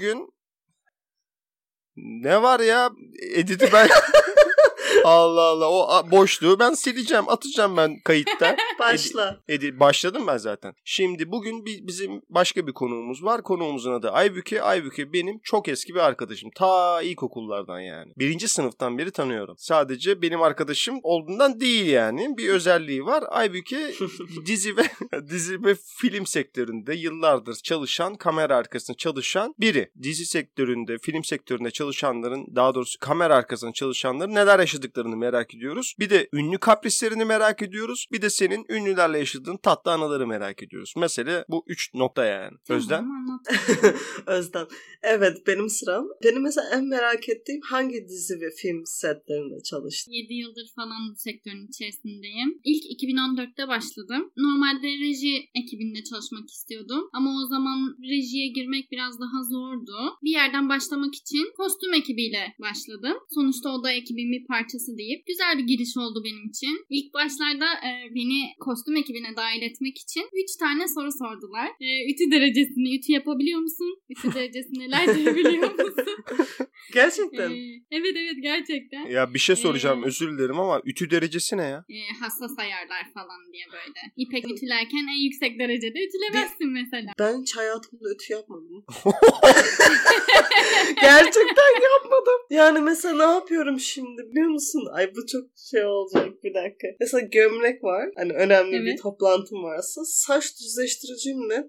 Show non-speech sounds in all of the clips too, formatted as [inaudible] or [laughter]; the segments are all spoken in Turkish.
Bugün ne var ya? Editi ben [laughs] Allah Allah o boşluğu ben sileceğim atacağım ben kayıtta. [laughs] Başla. Edi, edi, başladım ben zaten. Şimdi bugün bir, bizim başka bir konuğumuz var. Konuğumuzun adı Aybüke. Aybüke benim çok eski bir arkadaşım. Ta ilkokullardan yani. Birinci sınıftan beri tanıyorum. Sadece benim arkadaşım olduğundan değil yani. Bir özelliği var. Aybüke [laughs] dizi ve [laughs] dizi ve film sektöründe yıllardır çalışan, kamera arkasında çalışan biri. Dizi sektöründe, film sektöründe çalışanların, daha doğrusu kamera arkasında çalışanların neler yaşadıklarını merak ediyoruz. Bir de ünlü kaprislerini merak ediyoruz. Bir de senin ünlülerle yaşadığın tatlı anıları merak ediyoruz. Mesela bu üç nokta yani. Özden? Özden. [laughs] Evet benim sıram. Benim mesela en merak ettiğim hangi dizi ve film setlerinde çalıştın? 7 yıldır falan sektörün içerisindeyim. İlk 2014'te başladım. Normalde reji ekibinde çalışmak istiyordum. Ama o zaman rejiye girmek biraz daha zordu. Bir yerden başlamak için kostüm ekibiyle başladım. Sonuçta o da ekibin bir parçası deyip güzel bir giriş oldu benim için. İlk başlarda e, beni kostüm ekibine dahil etmek için 3 tane soru sordular. E, ütü derecesini, ütü yapabiliyor musun? Ütü [laughs] derecesi neler biliyor musun? [laughs] Gerçekten. E, evet evet gerçekten. Ya bir şey soracağım ee, özür dilerim ama ütü derecesi ne ya? E, hassas ayarlar falan diye böyle. İpek ütülerken en yüksek derecede ütülemezsin mesela. Ben hiç hayatımda ütü yapmadım. [laughs] Gerçekten yapmadım. Yani mesela ne yapıyorum şimdi biliyor musun? Ay bu çok şey olacak bir dakika. Mesela gömlek var. Hani önemli evet. bir toplantım varsa saç düzleştiricimle [laughs]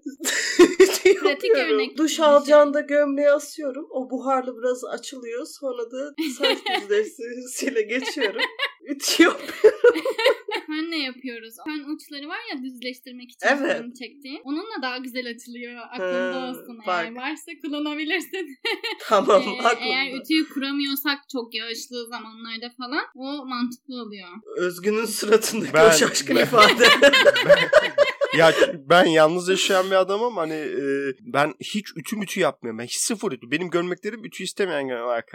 Pratik örnek. Duş alacağında gömleği asıyorum. O buharlı biraz açılıyor. Sonra da saç [laughs] düzleştiricisiyle geçiyorum. Ütü yapıyorum. [laughs] Ne yapıyoruz? Fön uçları var ya düzleştirmek için evet. fön çektiğim. Onunla daha güzel açılıyor. Aklında ha, olsun. Bak. Eğer varsa kullanabilirsin. [laughs] Tamam ee, aklımda. Eğer ütüyü kuramıyorsak çok yağışlı zamanlarda falan o mantıklı oluyor. Özgün'ün suratındaki ben, o şaşkın ben, ifade. [laughs] ben, ya ben yalnız yaşayan bir adamım hani e, ben hiç ütü mütü yapmıyorum. Ben hiç sıfır ütü. Benim gömleklerim ütü istemeyen bak. [laughs]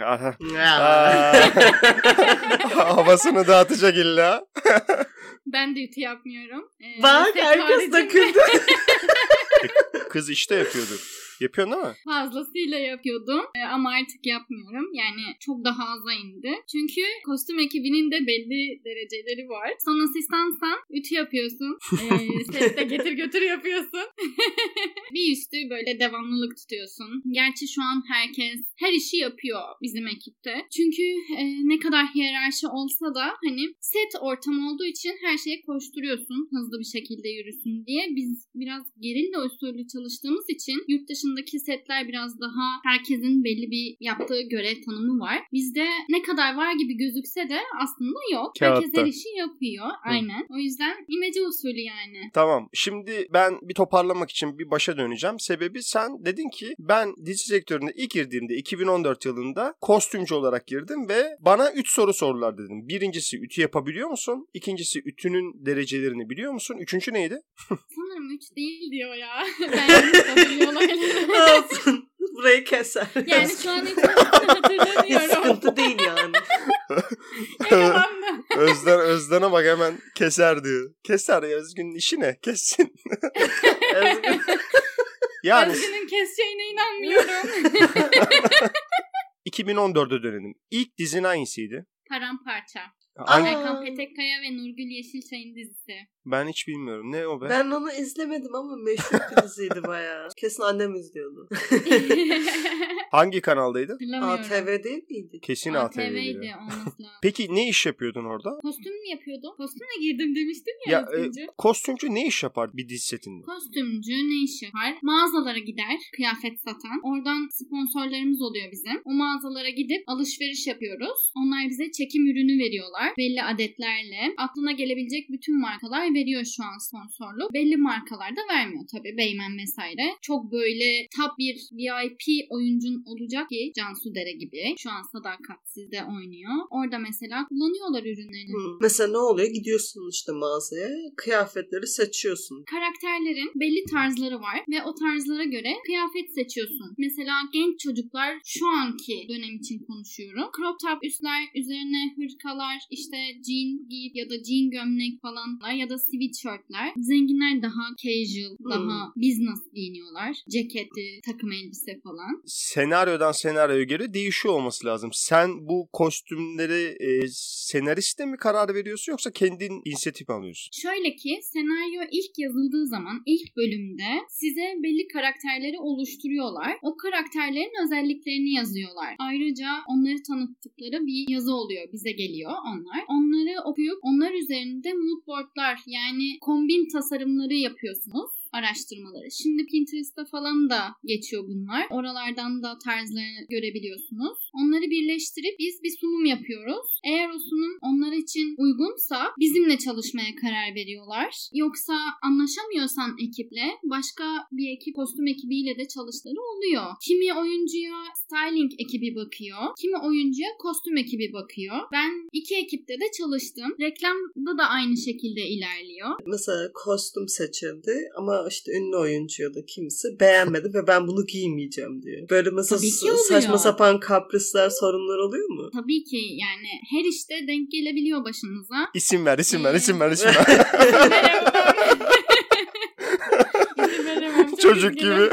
Havasını dağıtacak illa. ben de ütü yapmıyorum. Ee, bak herkes döküldü. Kız işte yapıyordur. Yapıyorsun değil mi? Fazlasıyla yapıyordum ee, ama artık yapmıyorum. Yani çok daha aza indi. Çünkü kostüm ekibinin de belli dereceleri var. Son asistansan ütü yapıyorsun. Ee, [laughs] sette getir götür yapıyorsun. [laughs] bir üstü böyle devamlılık tutuyorsun. Gerçi şu an herkes her işi yapıyor bizim ekipte. Çünkü e, ne kadar hiyerarşi olsa da hani set ortamı olduğu için her şeye koşturuyorsun. Hızlı bir şekilde yürüsün diye. Biz biraz gerilla usulü çalıştığımız için yurt dışında dışındaki setler biraz daha herkesin belli bir yaptığı görev tanımı var. Bizde ne kadar var gibi gözükse de aslında yok. Kağıtta. Herkes her işi yapıyor. Hı. Aynen. O yüzden imece usulü yani. Tamam. Şimdi ben bir toparlamak için bir başa döneceğim. Sebebi sen dedin ki ben dizi sektörüne ilk girdiğimde 2014 yılında kostümcü olarak girdim ve bana 3 soru sordular dedim. Birincisi ütü yapabiliyor musun? İkincisi ütünün derecelerini biliyor musun? Üçüncü neydi? Sanırım 3 değil diyor ya. [laughs] ben. Olsun. [laughs] Burayı keser. Yani şu an hiç hatırlamıyorum. Sıkıntı değil yani. [laughs] Özden, Özden'e bak hemen keser diyor. Keser ya Özgün'ün işi ne? Kessin. [laughs] Özgün. yani... Özgün'ün keseceğine inanmıyorum. 2014'e dönelim. İlk dizin hangisiydi? Paramparça. Hangi? Erkan Petekkaya ve Nurgül Yeşilçay'ın dizisi. Ben hiç bilmiyorum. Ne o be? Ben onu izlemedim ama meşhur bir diziydi bayağı. [laughs] Kesin annem izliyordu. [laughs] Hangi kanaldaydı? ATV değil miydi? Kesin ATV'ydi. [laughs] Peki ne iş yapıyordun orada? Kostüm mü yapıyordun? Kostümle girdim demiştim ya. ya e, kostümcü ne iş yapar bir dizi setinde? Kostümcü ne iş yapar? Mağazalara gider kıyafet satan. Oradan sponsorlarımız oluyor bizim. O mağazalara gidip alışveriş yapıyoruz. Onlar bize çekim ürünü veriyorlar. Belli adetlerle. Aklına gelebilecek bütün markalar veriyor şu an sponsorlu. Belli markalar da vermiyor tabii. Beymen vesaire. Çok böyle top bir VIP oyuncun olacak ki Cansu Dere gibi. Şu an Sadakatsiz'de oynuyor. Orada mesela kullanıyorlar ürünlerini. Hmm. Mesela ne oluyor? Gidiyorsun işte mağazaya. Kıyafetleri seçiyorsun. Karakterlerin belli tarzları var ve o tarzlara göre kıyafet seçiyorsun. Mesela genç çocuklar şu anki dönem için konuşuyorum. Crop top üstler, üzerine hırkalar, işte jean giyip ya da jean gömlek falanlar ya da sweatshirtler. Zenginler daha casual, Hmm. daha business giyiniyorlar. Ceketi, takım elbise falan. Senaryodan senaryoya göre değişiyor olması lazım. Sen bu kostümleri e, senariste mi karar veriyorsun yoksa kendin inisiyatif alıyorsun? Şöyle ki senaryo ilk yazıldığı zaman ilk bölümde size belli karakterleri oluşturuyorlar. O karakterlerin özelliklerini yazıyorlar. Ayrıca onları tanıttıkları bir yazı oluyor. Bize geliyor onlar. Onları okuyup onlar üzerinde moodboardlar yani kombin tasarımları yapıyorsunuz araştırmaları. Şimdi Pinterest'te falan da geçiyor bunlar. Oralardan da tarzlarını görebiliyorsunuz. Onları birleştirip biz bir sunum yapıyoruz. Eğer o sunum onlar için uygunsa bizimle çalışmaya karar veriyorlar. Yoksa anlaşamıyorsan ekiple başka bir ekip kostüm ekibiyle de çalışları oluyor. Kimi oyuncuya styling ekibi bakıyor. Kimi oyuncuya kostüm ekibi bakıyor. Ben iki ekipte de çalıştım. Reklamda da aynı şekilde ilerliyor. Mesela kostüm seçildi ama işte ünlü oyuncu ya da kimisi beğenmedi ve ben bunu giymeyeceğim diyor. Böyle mesela saçma sapan kaprisler, sorunlar oluyor mu? Tabii ki yani her işte denk gelebiliyor başınıza. İsim ver, isim ver, Ee, isim ver, isim ver. [laughs] Veremem. [laughs] [laughs] Çok Çocuk gibi.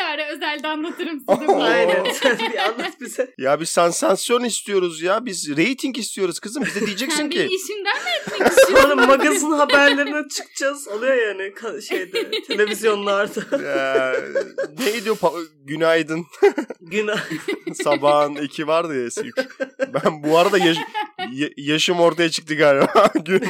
Ben bilahare özelde anlatırım size. [laughs] Aynen. bir anlat bize. [laughs] ya biz sansasyon istiyoruz ya. Biz rating istiyoruz kızım. Bize diyeceksin Sen ki. beni işimden mi etmek [laughs] istiyorsun? Sonra magazin haberlerine çıkacağız. Oluyor yani şeyde televizyonlarda. Ya, neydi o? pa- Günaydın. Günah. Sabahın iki vardı ya eski. Ben bu arada yaş- ya- yaşım ortaya çıktı galiba. Gün.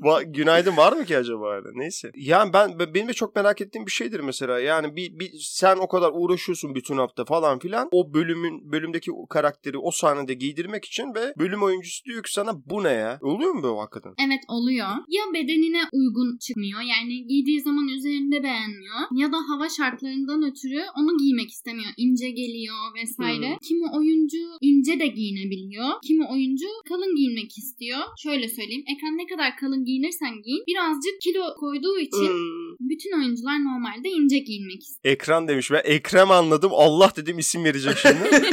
Va- Günaydın var mı ki acaba hala? Neyse. Yani ben ben- benim de çok merak ettiğim bir şeydir mesela. Yani bir, bir sen o kadar uğraşıyorsun bütün hafta falan filan. O bölümün bölümdeki o karakteri o sahnede giydirmek için ve bölüm oyuncusu diyor ki sana bu ne ya? Oluyor mu bu hakikaten? Evet oluyor. Ya bedenine uygun çıkmıyor yani giydiği zaman üzerinde beğenmiyor ya da hava şartlarından ötürü onu giymek istemiyor. İnce geliyor vesaire. Hmm. Kimi oyuncu ince de giyinebiliyor. Kimi oyuncu kalın giyinmek istiyor. Şöyle söyleyeyim. Ekran ne kadar kalın giyinirsen giyin birazcık kilo koyduğu için Hmm. bütün oyuncular normalde ince giyinmek istiyor. Ekran demiş ve Ekrem anladım. Allah dedim isim verecek şimdi.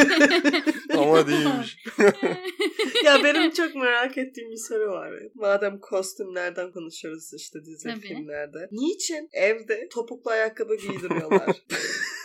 [laughs] Ama değilmiş. [laughs] Ya benim çok merak ettiğim bir soru var. Madem kostümlerden konuşuyoruz işte dizi Tabii. filmlerde. Niçin evde topuklu ayakkabı giydiriyorlar? [laughs]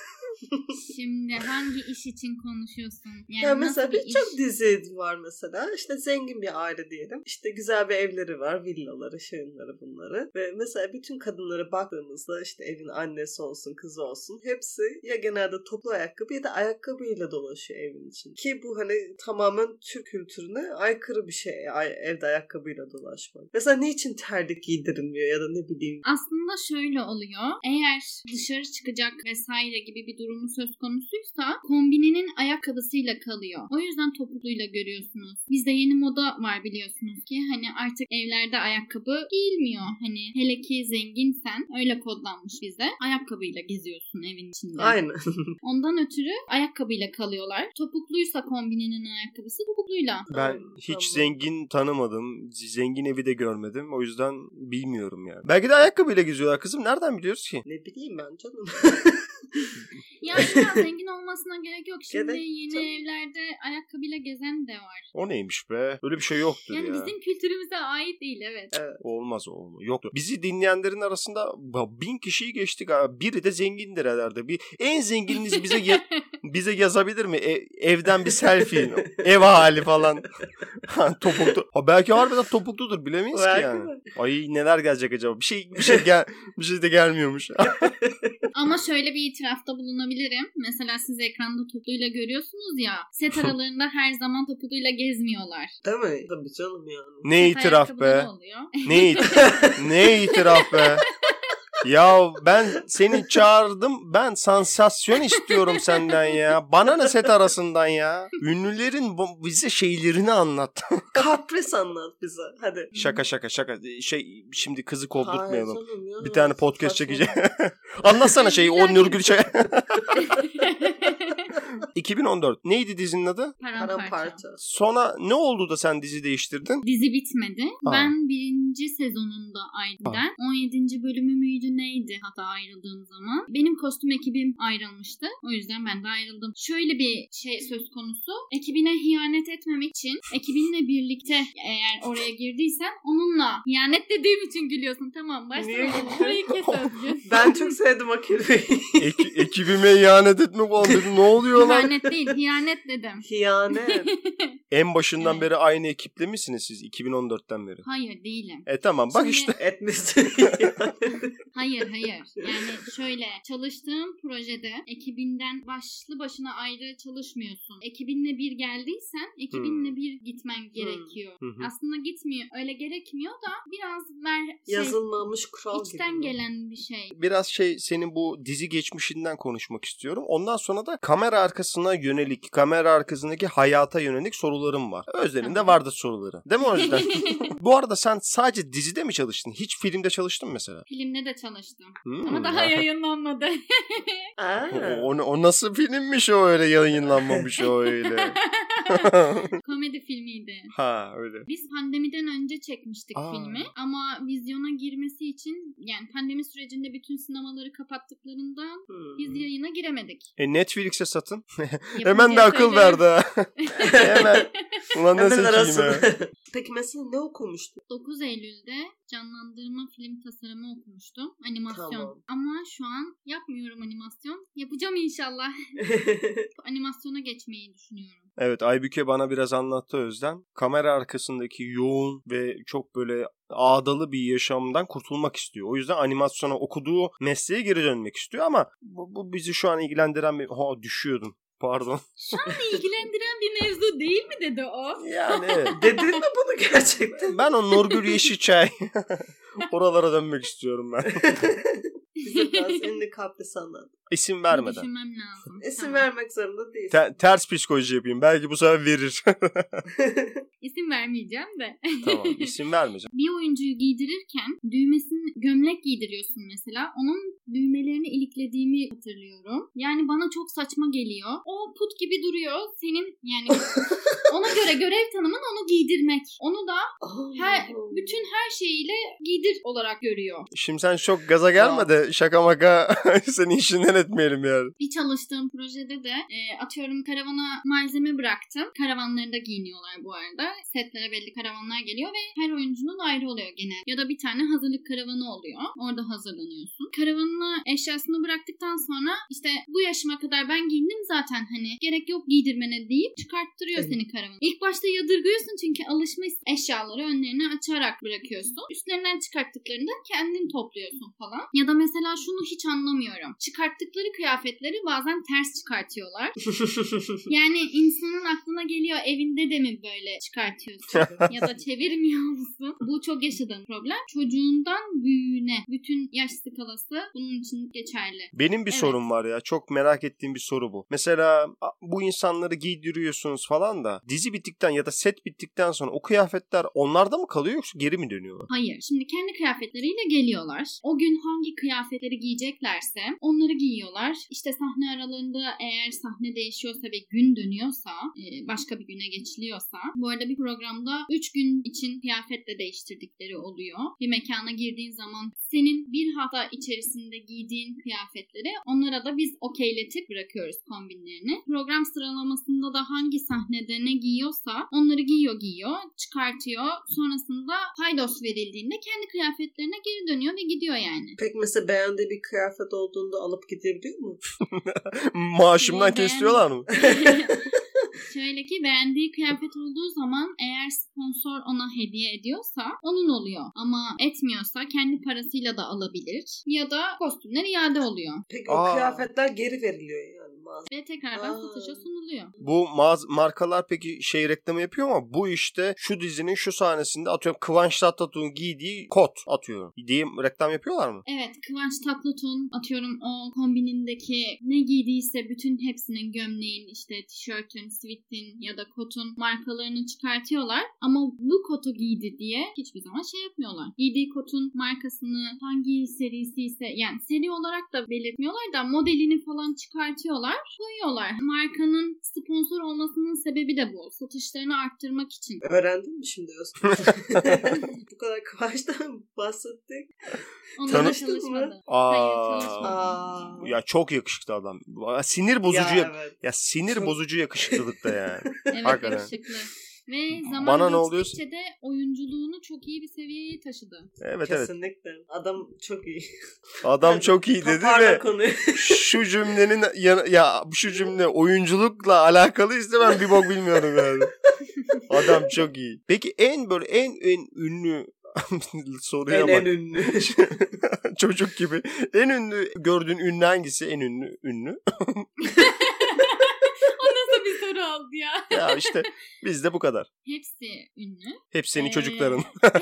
Şimdi hangi iş için konuşuyorsun? Yani ya mesela bir birçok iş? dizi var mesela. İşte zengin bir aile diyelim. İşte güzel bir evleri var. Villaları, şunları bunları. Ve mesela bütün kadınlara baktığımızda işte evin annesi olsun, kızı olsun. Hepsi ya genelde toplu ayakkabı ya da ayakkabıyla dolaşıyor evin için. Ki bu hani tamamen Türk kültürüne aykırı bir şey. ay- Evde ayakkabıyla dolaşmak. Mesela niçin terlik giydirilmiyor ya da ne bileyim. Aslında şöyle oluyor. Eğer dışarı çıkacak vesaire gibi bir durumu söz konusuysa kombininin ayakkabısıyla kalıyor. O yüzden topukluyla görüyorsunuz. Bizde yeni moda var biliyorsunuz ki hani artık evlerde ayakkabı giyilmiyor. Hani hele ki zenginsen öyle kodlanmış bize. Ayakkabıyla geziyorsun evin içinde. Aynen. [laughs] Ondan ötürü ayakkabıyla kalıyorlar. Topukluysa kombininin ayakkabısı topukluyla. Ben hiç tamam. zengin tanımadım. Zengin evi de görmedim. O yüzden bilmiyorum yani. Belki de ayakkabıyla geziyorlar kızım. Nereden biliyoruz ki? ne bileyim ben canım. [laughs] Ya illa zengin olmasına gerek yok. Şimdi Gerek yeni yok. evlerde ayakkabıyla gezen de var. O neymiş be? Öyle bir şey yoktur Yani ya. bizim kültürümüze ait değil evet. evet. Olmaz olmaz. Yoktur. Bizi dinleyenlerin arasında ba- bin kişiyi geçtik. ha. Biri de zengindir herhalde. Bir, en zengininiz bize ya- [laughs] bize yazabilir mi? E- evden bir selfie. ev hali falan. [laughs] Topuklu. Ha, belki harbiden topukludur. Bilemeyiz ki Belki yani. de. Ay neler gelecek acaba? Bir şey bir şey gel bir şey de gelmiyormuş. [laughs] Ama şöyle bir itirafta bulunabilirim. Mesela siz ekranda topluyla görüyorsunuz ya. Set aralarında her zaman topluyla gezmiyorlar. Değil mi? Tabii canım yani. ne Set itiraf be? Oluyor. Ne, it- [laughs] ne itiraf be? Ya ben seni çağırdım. Ben sansasyon istiyorum senden ya. Bana ne set arasından ya? Ünlülerin bize şeylerini anlat. [laughs] Kapris anlat bize. Hadi. şaka şaka şaka. Şey şimdi kızı kovdurtmayalım. Hayır. Bir tane podcast çekeceğim. [laughs] Anlatsana şeyi o Nurgül şey. [laughs] 2014. Neydi dizinin adı? Paramparça. Sonra ne oldu da sen dizi değiştirdin? Dizi bitmedi. Ha. Ben birinci sezonunda Aydi'den 17. bölümü müydü neydi hatta ayrıldığım zaman. Benim kostüm ekibim ayrılmıştı. O yüzden ben de ayrıldım. Şöyle bir şey söz konusu. Ekibine ihanet etmemek için ekibinle birlikte eğer oraya girdiysen onunla ihanet dediğim için gülüyorsun. Tamam gülüyorsun? Burayı kes [laughs] Özgür. Ben çok sevdim o kelimeyi. Eki- ekibime ihanet etme falan dedim. Ne oluyor lan? İhanet değil, hiyanet dedim. Hiyanet. [laughs] En başından Evet. beri aynı ekiple misiniz siz 2014'ten beri? Hayır değilim. E tamam bak Şimdi- işte. Etmişsin. [laughs] Hayır hayır. Yani şöyle çalıştığım projede ekibinden başlı başına ayrı çalışmıyorsun. Ekibinle bir geldiysen ekibinle Hmm. bir gitmen gerekiyor. Hı hı. Aslında gitmiyor. Öyle gerekmiyor da biraz mer şey, Yazılmamış kural içten gibi. gelen bir şey. Biraz şey senin bu dizi geçmişinden konuşmak istiyorum. Ondan sonra da kamera arkasına yönelik, kamera arkasındaki hayata yönelik sorularım var. Özlem'in de Tamam. vardı soruları. Değil mi o yüzden? [laughs] bu arada sen sadece dizide mi çalıştın? Hiç filmde çalıştın mı mesela? Filmde de çalıştım. Hmm. Ama daha [laughs] yayınlanmadı. [laughs] Aa. O, o, o nasıl filmmiş o öyle yayınlanmamış o öyle. [laughs] [laughs] Komedi filmiydi. ha öyle. Biz pandemiden önce çekmiştik Aa. filmi ama vizyona girmesi için yani pandemi sürecinde bütün sinemaları kapattıklarından Hmm. biz yayına giremedik. E Netflix'e satın. Hemen de akıl verdi. [laughs] Hemen. Ulan ne ya. [laughs] Peki mesela ne okumuştun? 9 Eylül'de canlandırma film tasarımı okumuştum. Animasyon. Tamam. Ama şu an yapmıyorum animasyon. Yapacağım inşallah. Animasyona geçmeyi düşünüyorum. Evet Aybüke bana biraz anlattı Özlem. Kamera arkasındaki yoğun ve çok böyle ağdalı bir yaşamdan kurtulmak istiyor. O yüzden animasyona okuduğu mesleğe geri dönmek istiyor ama bu, bu bizi şu an ilgilendiren bir... Ha düşüyordum. [laughs] Pardon. Şu an ilgilendiren bir mevzu değil mi dedi o? Yani evet. [laughs] Dedin mi bunu gerçekten? ben o Nurgül Yeşilçay [laughs] oralara dönmek istiyorum ben. Bize biraz ünlü kapris anlat. İsim Bir vermeden. düşünmem lazım. İsim Tamam. vermek zorunda değilsin. Te- ters psikoloji yapayım. Belki bu sefer verir. [laughs] İsim vermeyeceğim de. tamam isim vermeyeceğim. bir oyuncuyu giydirirken düğmesini gömlek giydiriyorsun mesela. Onun düğmelerini iliklediğimi hatırlıyorum. Yani bana çok saçma geliyor. O put gibi duruyor. Senin yani [laughs] ona göre görev tanımın onu giydirmek. Onu da her, bütün her şeyiyle giydir olarak görüyor. Şimdi sen çok gaza gelme de şaka maka [laughs] seni işinden etmeyelim yani. Bir çalıştığım projede de e, atıyorum karavana malzeme bıraktım. Karavanlarında giyiniyorlar bu arada. Setlere belli karavanlar geliyor ve her oyuncunun ayrı oluyor genel. Ya da bir tane hazırlık karavanı oluyor. Orada hazırlanıyorsun. Karavanına eşyasını bıraktıktan sonra işte bu yaşıma kadar ben giyindim zaten hani gerek yok giydirmene deyip çıkarttırıyor seni karavanı. İlk başta yadırgıyorsun çünkü alışmışsın. Eşyaları önlerine açarak bırakıyorsun. Üstlerinden çıkarttıklarında kendin topluyorsun falan. Ya da mesela şunu hiç anlamıyorum. Çıkarttıkları kıyafetleri bazen ters çıkartıyorlar. [laughs] Yani insanın aklına geliyor evinde de mi böyle çıkartıyorsun [laughs] ya da çevirmiyor musun? Bu çok yaşadığım problem. Çocuğundan büyüğüne bütün yaş skalası bunun için geçerli. Benim bir Evet. sorum var ya. Çok merak ettiğim bir soru bu. Mesela bu insanları giydiriyorsunuz falan da dizi bittikten ya da set bittikten sonra o kıyafetler onlarda mı kalıyor yoksa geri mi dönüyorlar? Hayır. Şimdi kendi kıyafetleriyle geliyorlar. O gün hangi kıyafetleri giyeceklerse onları giyiyorlar. İşte sahne aralarında eğer sahne değişiyorsa ve gün dönüyorsa e, başka bir güne geçiliyorsa bu arada bir programda 3 gün için kıyafet de değiştirdikleri oluyor. Bir mekana girdiğin zaman senin bir hafta içerisinde giydiğin kıyafetleri onlara da biz okeyletip bırakıyoruz kombinlerini. Program sıralamasında da hangi sahnede ne giyiyorsa onları giyiyor giyiyor, çıkartıyor. Sonrasında paydos verildiğinde kendi kıyafetlerine geri dönüyor ve gidiyor yani. Peki mesela beğendiği bir kıyafet olduğunda alıp gidebiliyor mu? [laughs] Maaşımdan Beğen- kesiyorlar mı? [laughs] Şöyle ki beğendiği kıyafet olduğu zaman eğer sponsor ona hediye ediyorsa onun oluyor. Ama etmiyorsa kendi parasıyla da alabilir. Ya da kostümler iade oluyor. Peki o Aa. kıyafetler geri veriliyor yani mağaza. Ve tekrardan Aa. satışa sunuluyor. Bu mağaz markalar peki şey reklamı yapıyor ama bu işte şu dizinin şu sahnesinde atıyorum Kıvanç Tatlıtuğ'un giydiği kot atıyor. diye reklam yapıyorlar mı? Evet Kıvanç Tatlıtuğ'un atıyorum o kombinindeki ne giydiyse bütün hepsinin gömleğin işte tişörtün, sweatin ya da kotun markalarını çıkartıyorlar. Ama bu kotu giydi diye hiçbir zaman şey yapmıyorlar. Giydiği kotun markasını hangi serisi ise yani seri olarak da belirtmiyorlar da modelini falan çıkartıyorlar. Koyuyorlar. Markanın sponsor olmasının sebebi de bu. Satışlarını arttırmak için. Öğrendin mi şimdi Özgür? [laughs] Bu kadar Kıvanç'tan bahsettik. Onlar Tanıştın mı? çalışmadı. Aa, Hayır çalışmadı. Aa. Ya çok yakışıklı adam. Sinir bozucu Ya, ya, evet. ya sinir Çok- bozucu yakışıklılıkta yani. [laughs] Evet Hakikaten. yakışıklı. Ve zaman Bana ne geçtikçe de oyunculuğunu çok iyi bir seviyeye taşıdı. Evet evet. Kesinlikle. Adam çok iyi. Adam çok iyi dedi ve şu cümlenin ya, ya şu cümle oyunculukla alakalıysa ben bir bok bilmiyorum yani. Adam çok iyi. Peki en böyle en en ünlü [laughs] soruya en, bak. en ünlü. [laughs] Çocuk gibi. En ünlü gördüğün ünlü hangisi? En ünlü ünlü. [laughs] O nasıl bir soru oldu ya? [laughs] ya işte bizde bu kadar. Hepsi ünlü. Hep senin Ee, çocukların. [laughs]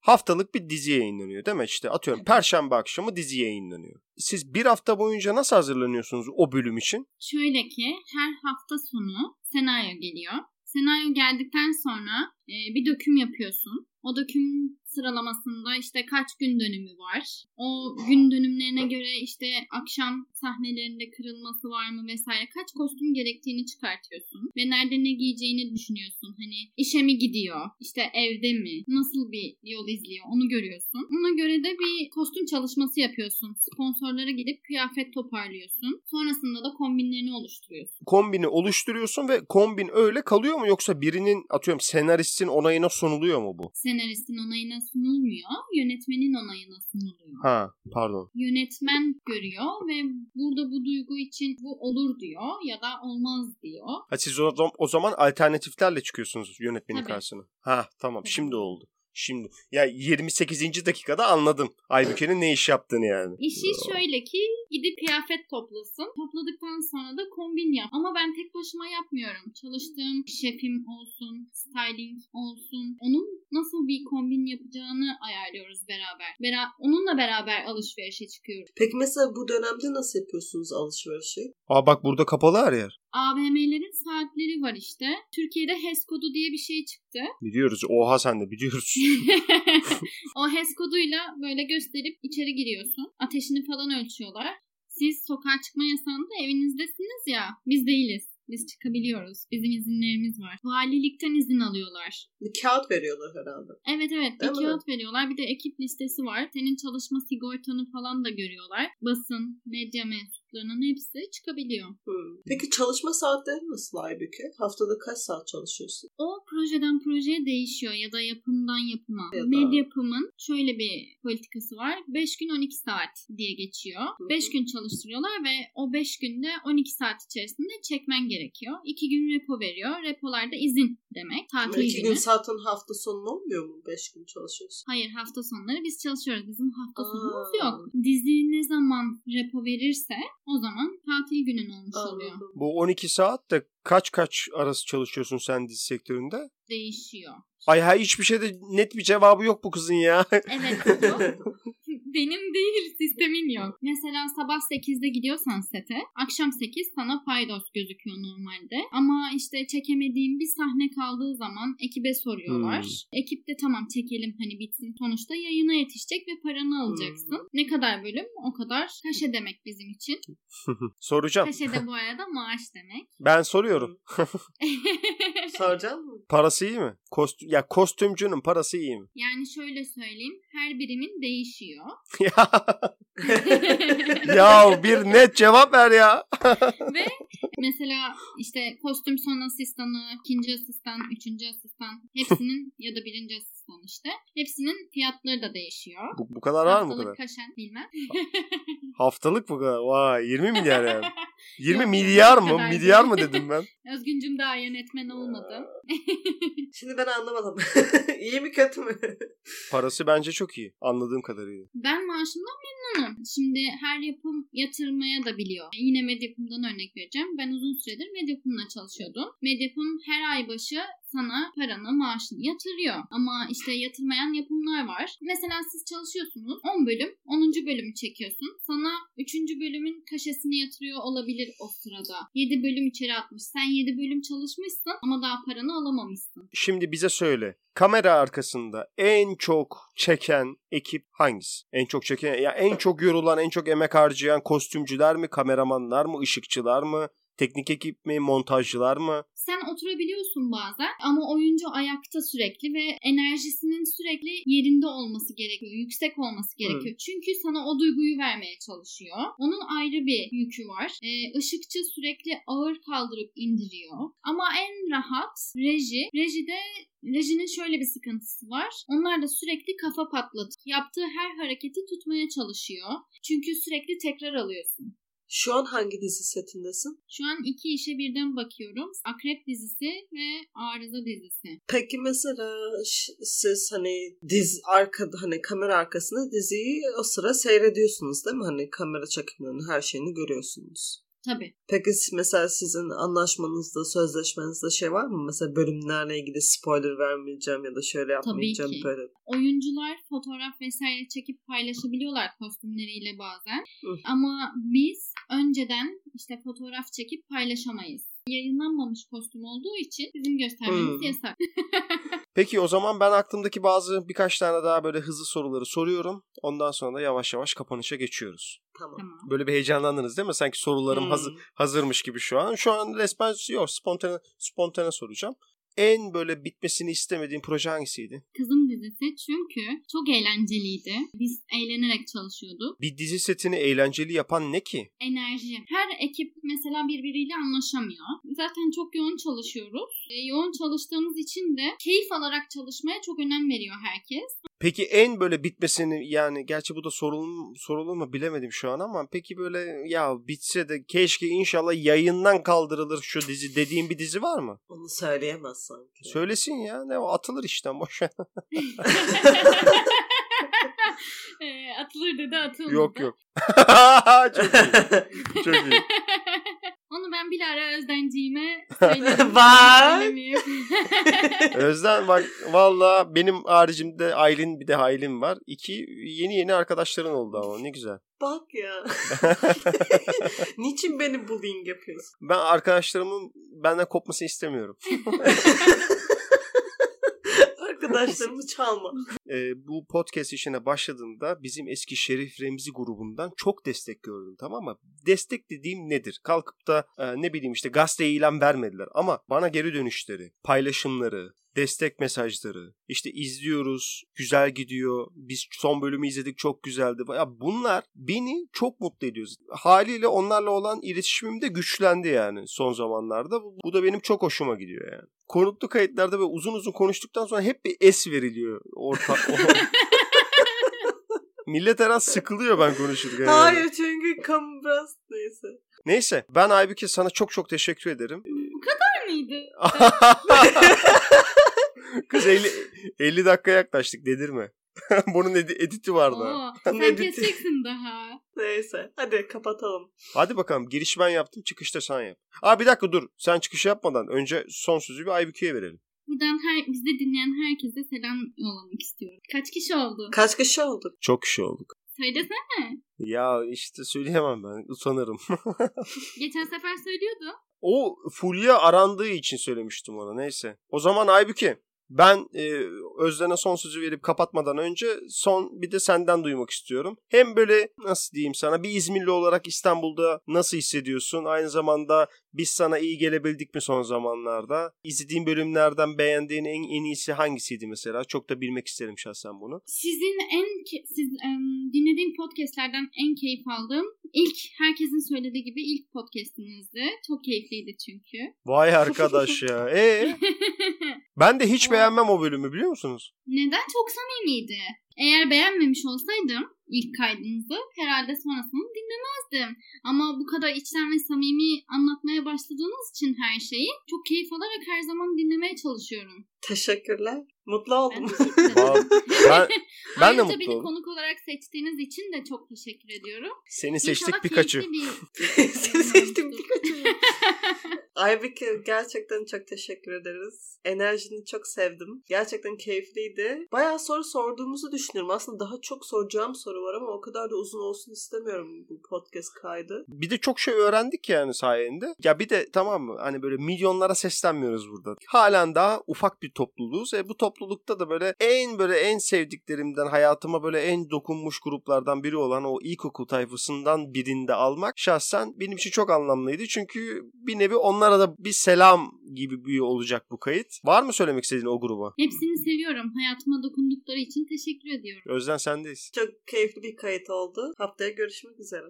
Haftalık bir dizi yayınlanıyor değil mi? İşte atıyorum perşembe akşamı dizi yayınlanıyor. Siz bir hafta boyunca nasıl hazırlanıyorsunuz o bölüm için? Şöyle ki her hafta sonu senaryo geliyor. Senaryo geldikten sonra e, bir döküm yapıyorsun. O döküm sıralamasında işte kaç gün dönümü var. O gün dönümlerine göre işte akşam sahnelerinde kırılması var mı vesaire. Kaç kostüm gerektiğini çıkartıyorsun. Ve nerede ne giyeceğini düşünüyorsun. Hani işe mi gidiyor? işte evde mi? Nasıl bir yol izliyor? Onu görüyorsun. Ona göre de bir kostüm çalışması yapıyorsun. Sponsorlara gidip kıyafet toparlıyorsun. Sonrasında da kombinlerini oluşturuyorsun. Kombini oluşturuyorsun ve kombin öyle kalıyor mu yoksa birinin atıyorum senaristin onayına sunuluyor mu bu? Senaristin onayına sunulmuyor. Yönetmenin onayına sunuluyor. Ha pardon. Yönetmen görüyor ve burada bu duygu için bu olur diyor ya da olmaz diyor. Ha siz o, o zaman alternatiflerle çıkıyorsunuz yönetmenin Tabii. karşısına. Ha tamam Tabii. şimdi oldu. Şimdi ya 28. dakikada anladım Aybüke'nin ne iş yaptığını yani. İşi şöyle ki gidip kıyafet toplasın. Topladıktan sonra da kombin yap. Ama ben tek başıma yapmıyorum. Çalıştığım şefim olsun, styling olsun. Onun nasıl bir kombin yapacağını ayarlıyoruz beraber. Bera- onunla beraber alışverişe çıkıyoruz. Peki mesela bu dönemde nasıl yapıyorsunuz alışverişi? Aa bak burada kapalı her yer. AVM'lerin saatleri var işte. Türkiye'de HES kodu diye bir şey çıktı. [laughs] Biliyoruz. Oha sen de biliyoruz. o HES koduyla böyle gösterip içeri giriyorsun. Ateşini falan ölçüyorlar. Siz sokağa çıkma yasağında evinizdesiniz ya. Biz değiliz. Biz çıkabiliyoruz. Bizim izinlerimiz var. Valilikten izin alıyorlar. Bir kağıt veriyorlar herhalde. Evet evet bir Değil mi? kağıt veriyorlar. Bir de ekip listesi var. Senin çalışma sigortanı falan da görüyorlar. Basın, medya mensuplarının hepsi çıkabiliyor. Hmm. Peki çalışma saatleri nasıl Aybüke? Haftada kaç saat çalışıyorsun? O projeden projeye değişiyor ya da yapımdan yapıma. Ya da- Medyapım'ın şöyle bir politikası var. 5 gün 12 saat diye geçiyor. hı. 5 gün çalıştırıyorlar ve o 5 günde 12 saat içerisinde çekmen gerekiyor. 2 gün repo veriyor. Repolarda izin demek. Tatil İki günü. gün zaten hafta sonu olmuyor mu? Beş gün çalışıyorsun. Hayır hafta sonları biz çalışıyoruz. Bizim hafta Aa. sonumuz yok. Dizi ne zaman repo verirse o zaman tatil günün olmuş oluyor. Anladım. Bu 12 saat de kaç kaç arası çalışıyorsun sen dizi sektöründe? Değişiyor. Ay ha hiçbir şeyde net bir cevabı yok bu kızın ya. Evet [laughs] yok. Benim değil sistemin yok. Mesela sabah 8'de gidiyorsan sete akşam 8 sana paydos gözüküyor normalde. Ama işte çekemediğim bir sahne kaldığı zaman ekibe soruyorlar. Hmm. Ekip de tamam çekelim hani bitsin. Sonuçta yayına yetişecek ve paranı alacaksın. Hmm. Ne kadar bölüm o kadar kaşe demek bizim için. [laughs] Soracağım. Kaşe de bu [laughs] arada maaş demek. Ben soruyorum. [laughs] Soracağım mı? Parası iyi mi? Kostüm, ya kostümcünün parası iyi mi? yani şöyle söyleyeyim her birimin değişiyor. Ya, [laughs] ya bir net cevap ver ya. [laughs] Ve mesela işte kostüm son asistanı, ikinci asistan, üçüncü asistan hepsinin ya da birinci asistan işte hepsinin fiyatları da değişiyor. Bu, bu kadar var mı bu Haftalık kadar? kaşen bilmem. Haftalık bu kadar. Vay 20 milyar yani. [laughs] 20 Yok, milyar mı? Milyar mı dedim ben? Özgüncüm daha yönetmen olmadı. Şimdi ben anlamadım. İyi mi kötü mü? Parası bence çok iyi. Anladığım kadarıyla. Ben maaşımdan memnunum. Şimdi her yapım yatırmaya da biliyor. Yine Medyapım'dan örnek vereceğim. Ben uzun süredir Medyapım'la çalışıyordum. Medyapım her ay başı sana paranı, maaşını yatırıyor. Ama işte yatırmayan yapımlar var. Mesela siz çalışıyorsunuz 10 bölüm, 10. bölümü çekiyorsun. Sana 3. bölümün kaşesini yatırıyor olabilir o sırada. 7 bölüm içeri atmış. Sen 7 bölüm çalışmışsın ama daha paranı alamamışsın. Şimdi bize söyle. Kamera arkasında en çok çeken ekip hangisi? En çok çeken, ya en çok yorulan, en çok emek harcayan kostümcüler mi, kameramanlar mı, ışıkçılar mı, teknik ekip mi, montajcılar mı? Sen oturabiliyorsun bazen ama oyuncu ayakta sürekli ve enerjisinin sürekli yerinde olması gerekiyor. Yüksek olması gerekiyor. Çünkü sana o duyguyu vermeye çalışıyor. Onun ayrı bir yükü var. Ee, ışıkçı sürekli ağır kaldırıp indiriyor. Ama en rahat reji. Rejide Rejinin şöyle bir sıkıntısı var. Onlar da sürekli kafa patlatıp yaptığı her hareketi tutmaya çalışıyor. Çünkü sürekli tekrar alıyorsun. Şu an hangi dizi setindesin? Şu an iki işe birden bakıyorum. Akrep dizisi ve Arıza dizisi. Peki mesela siz hani diz arkada hani kamera arkasında diziyi o sıra seyrediyorsunuz değil mi? Hani kamera çekimlerinin her şeyini görüyorsunuz. Tabii. Peki mesela sizin anlaşmanızda, sözleşmenizde şey var mı? Mesela bölümlerle ilgili spoiler vermeyeceğim ya da şöyle yapmayacağım ki. böyle. Oyuncular fotoğraf vesaire çekip paylaşabiliyorlar kostümleriyle bazen. Hı. Ama biz önceden işte fotoğraf çekip paylaşamayız. Yayınlanmamış kostüm olduğu için bizim göstermemiz Hı. yasak. [laughs] Peki o zaman ben aklımdaki bazı birkaç tane daha böyle hızlı soruları soruyorum. Ondan sonra da yavaş yavaş kapanışa geçiyoruz. Tamam. Böyle bir heyecanlandınız değil mi? Sanki sorularım Hmm. hazır, hazırmış gibi şu an. Şu an resmen yok. Spontane, spontane soracağım. En böyle bitmesini istemediğin proje hangisiydi? Kızım dizisi çünkü çok eğlenceliydi. Biz eğlenerek çalışıyorduk. Bir dizi setini eğlenceli yapan ne ki? Enerji. Her ekip mesela birbiriyle anlaşamıyor. Zaten çok yoğun çalışıyoruz. E, yoğun çalıştığımız için de keyif alarak çalışmaya çok önem veriyor herkes. Peki en böyle bitmesini yani gerçi bu da sorulur, sorulur mu bilemedim şu an ama peki böyle ya bitse de keşke inşallah yayından kaldırılır şu dizi dediğin bir dizi var mı? Onu söyleyemez sanki. Söylesin ya ne o atılır işten boş ver. [laughs] E, atılır dedi atılmadı. yok yok. [laughs] çok iyi. Çok iyi. [laughs] Onu ben Bilara Özdenciğime [laughs] söylerim. [laughs] Özden bak valla benim haricimde Aylin bir de Aylin var. İki yeni yeni arkadaşların oldu ama ne güzel. Bak ya. [laughs] Niçin beni bullying yapıyorsun? Ben arkadaşlarımın benden kopmasını istemiyorum. Arkadaşlarımı çalma. [laughs] Ee, bu podcast işine başladığımda bizim eski Şerif Remzi grubundan çok destek gördüm tamam mı? Destek dediğim nedir? Kalkıp da e, ne bileyim işte gazete ilan vermediler ama bana geri dönüşleri, paylaşımları, destek mesajları, işte izliyoruz, güzel gidiyor, biz son bölümü izledik çok güzeldi. Ya bunlar beni çok mutlu ediyor. Haliyle onlarla olan iletişimim de güçlendi yani son zamanlarda. Bu, bu da benim çok hoşuma gidiyor yani. Konuklu kayıtlarda böyle uzun uzun konuştuktan sonra hep bir es veriliyor orta. [laughs] Millet her an sıkılıyor ben konuşurken. yani. Hayır çünkü kamu biraz neyse. Neyse ben Aybüke sana çok çok teşekkür ederim. Var mıydı? [laughs] Kız 50, 50 dakika yaklaştık dedirme. [laughs] Bunun edi- editi vardı. ha. Oo, sen Ne bitti? keseceksin daha. Neyse. Hadi kapatalım. Hadi bakalım giriş ben yaptım çıkışta sen yap. Aa bir dakika dur sen çıkış yapmadan önce son sözü bir Aybüke'ye verelim. Buradan her, bizi dinleyen herkese selam yollamak istiyorum. Kaç kişi oldu? Kaç kişi olduk? Çok kişi olduk. Söylesene. Ya işte söyleyemem ben utanırım. [laughs] Geçen sefer söylüyordu. o Fulya arandığı için söylemiştim ona neyse. O zaman Aybüke ben e, Özden'e son sözü verip kapatmadan önce son bir de senden duymak istiyorum. Hem böyle nasıl diyeyim sana bir İzmirli olarak İstanbul'da nasıl hissediyorsun? Aynı zamanda biz sana iyi gelebildik mi son zamanlarda? İzlediğin bölümlerden beğendiğin en, en iyisi hangisiydi mesela? Çok da bilmek isterim şahsen bunu. Sizin en siz em, dinlediğim podcastlerden en keyif aldığım ilk herkesin söylediği gibi ilk podcastinizdi. Çok keyifliydi çünkü. Vay arkadaş ya. E [laughs] ben de hiç beğenmem o bölümü biliyor musunuz? Neden? Çok samimiydi. Eğer beğenmemiş olsaydım ilk kaydınızı herhalde sonrasını dinlemezdim. Ama bu kadar içten ve samimi anlatmaya başladığınız için her şeyi çok keyif alarak her zaman dinlemeye çalışıyorum. Teşekkürler. Mutlu Ben oldum. [laughs] ben, ben de Ayrıca mutlu beni oldum. konuk olarak seçtiğiniz için de çok teşekkür ediyorum. Seni seçtik İnşallah Pikachu. bir [laughs] Seni seçtim Pikachu. [laughs] Aybike gerçekten çok teşekkür ederiz. Enerjini çok sevdim. Gerçekten keyifliydi. Bayağı soru sorduğumuzu düşünüyorum. Aslında daha çok soracağım soru var ama o kadar da uzun olsun istemiyorum bu podcast kaydı. Bir de çok şey öğrendik yani sayende. Ya bir de tamam mı hani böyle milyonlara seslenmiyoruz burada. Halen daha ufak bir topluluğuz. E bu toplulukta da böyle en böyle en sevdiklerimden hayatıma böyle en dokunmuş gruplardan biri olan o ilkokul tayfasından birinde almak şahsen benim için çok anlamlıydı. Çünkü bir nevi onlara da bir selam gibi bir olacak bu kayıt. Var mı söylemek istediğin o gruba? Hepsini seviyorum. Hayatıma dokundukları için teşekkür ediyorum. Özden sendeyiz. Çok keyifli bir kayıt oldu. Haftaya görüşmek üzere.